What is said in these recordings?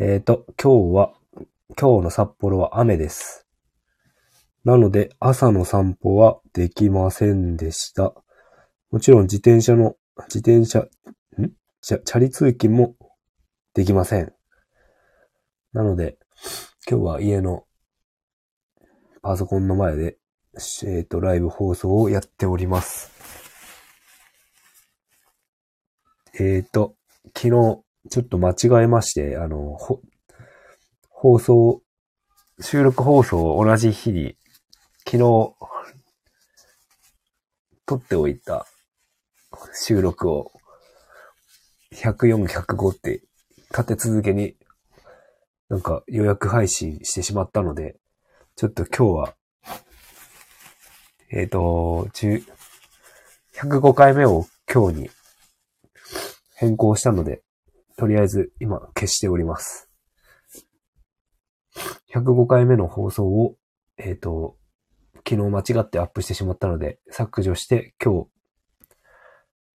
えっ、と、今日は、今日の札幌は雨です。なので、朝の散歩はできませんでした。もちろん自転車の、自転車、ん？チャチャリ通勤もできません。なので、今日は家のパソコンの前で、えっ、と、ライブ放送をやっております。えっ、と、昨日、ちょっと間違えまして、あの、放送、収録放送を同じ日に、昨日、撮っておいた収録を、104、105って立て続けに、なんか予約配信してしまったので、ちょっと今日は、えっ、と、10 105回目を今日に変更したので、とりあえず今消しております。105回目の放送を、えっ、と、昨日間違ってアップしてしまったので、削除して今日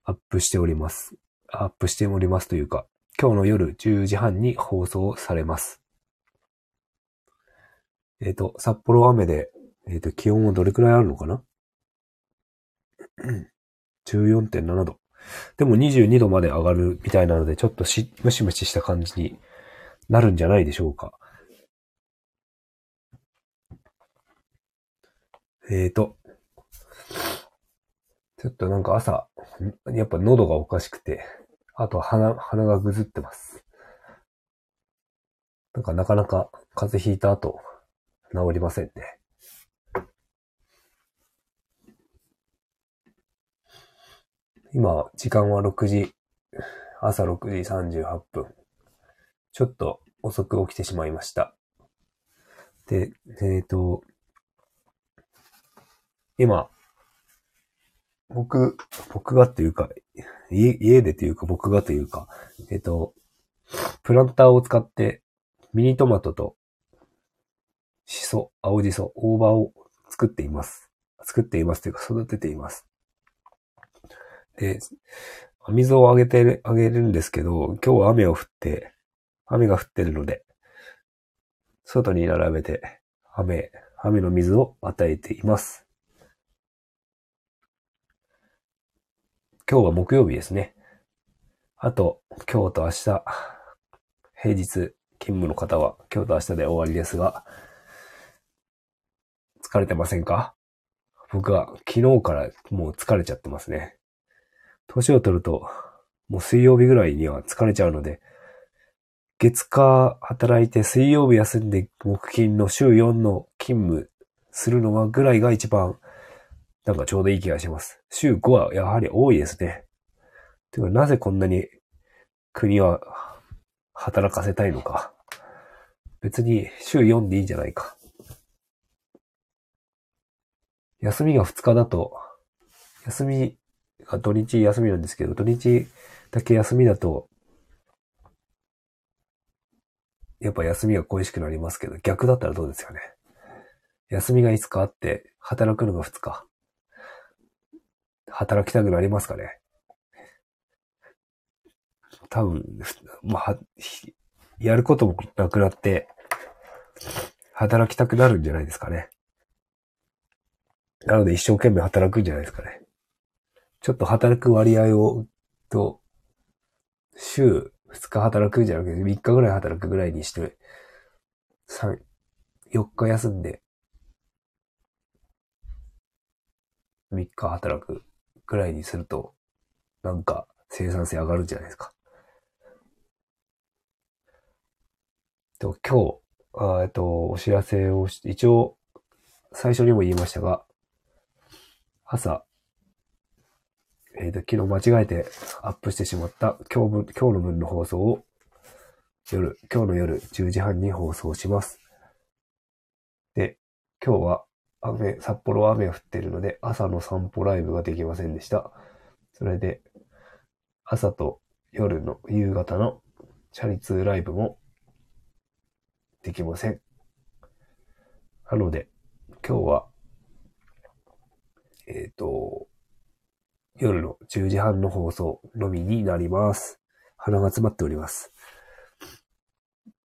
アップしております。アップしておりますというか、今日の夜10時半に放送されます。えっ、と、札幌雨で、えっ、と、気温はどれくらいあるのかな ?14.7 度。でも22度まで上がるみたいなので、ちょっとし、ムシムシした感じになるんじゃないでしょうか。えーと、ちょっとなんか朝、やっぱ喉がおかしくて、あと鼻、鼻がぐずってます。なんかなかなか風邪ひいた後、治りませんね。今、時間は6時、朝6時38分。ちょっと遅く起きてしまいました。で、えっ、と、今、僕、僕がっていうか、家、でというか僕がというか、えっ、と、プランターを使ってミニトマトとシソ、青じそ、大葉を作っています。作っていますというか育てています。で、水をあげて、あげるんですけど、今日は雨を降って、雨が降ってるので、外に並べて、雨、雨の水を与えています。今日は木曜日ですね。あと、今日と明日、平日勤務の方は今日と明日で終わりですが、疲れてませんか？僕は昨日からもう疲れちゃってますね。年を取ると、もう水曜日ぐらいには疲れちゃうので、月火働いて水曜日休んで木金の週4の勤務するのはぐらいが一番なんかちょうどいい気がします。週5はやはり多いですね。てか、なぜこんなに国は働かせたいのか。別に週4でいいんじゃないか。休みが2日だと、休み土日休みなんですけど、土日だけ休みだと、やっぱ休みが恋しくなりますけど、逆だったらどうですかね。休みが5日あって、働くのが2日。働きたくなりますかね。多分、まあ、やることもなくなって、働きたくなるんじゃないですかね。なので一生懸命働くんじゃないですかね。ちょっと働く割合を、と、週2日働くじゃなくて3日ぐらい働くぐらいにして、3、4日休んで、3日働くぐらいにすると、なんか生産性上がるんじゃないですか。と、今日、えっと、お知らせをし、一応、最初にも言いましたが、朝、えっ、と、昨日間違えてアップしてしまった今日分、今日の分の放送を夜、今日の夜10時半に放送します。で、今日は雨、札幌は雨が降ってるので朝の散歩ライブができませんでした。それで、朝と夜の夕方のチャリ通ライブもできません。なので、今日は、えっ、と、夜の10時半の放送のみになります。鼻が詰まっております。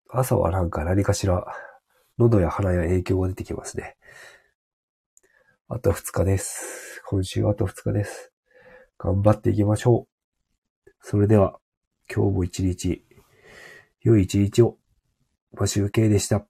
朝はなんか何かしら、喉や鼻や影響が出てきますね。あと2日です。今週あと2日です。頑張っていきましょう。それでは、今日も一日、良い一日を。マシュウケイでした。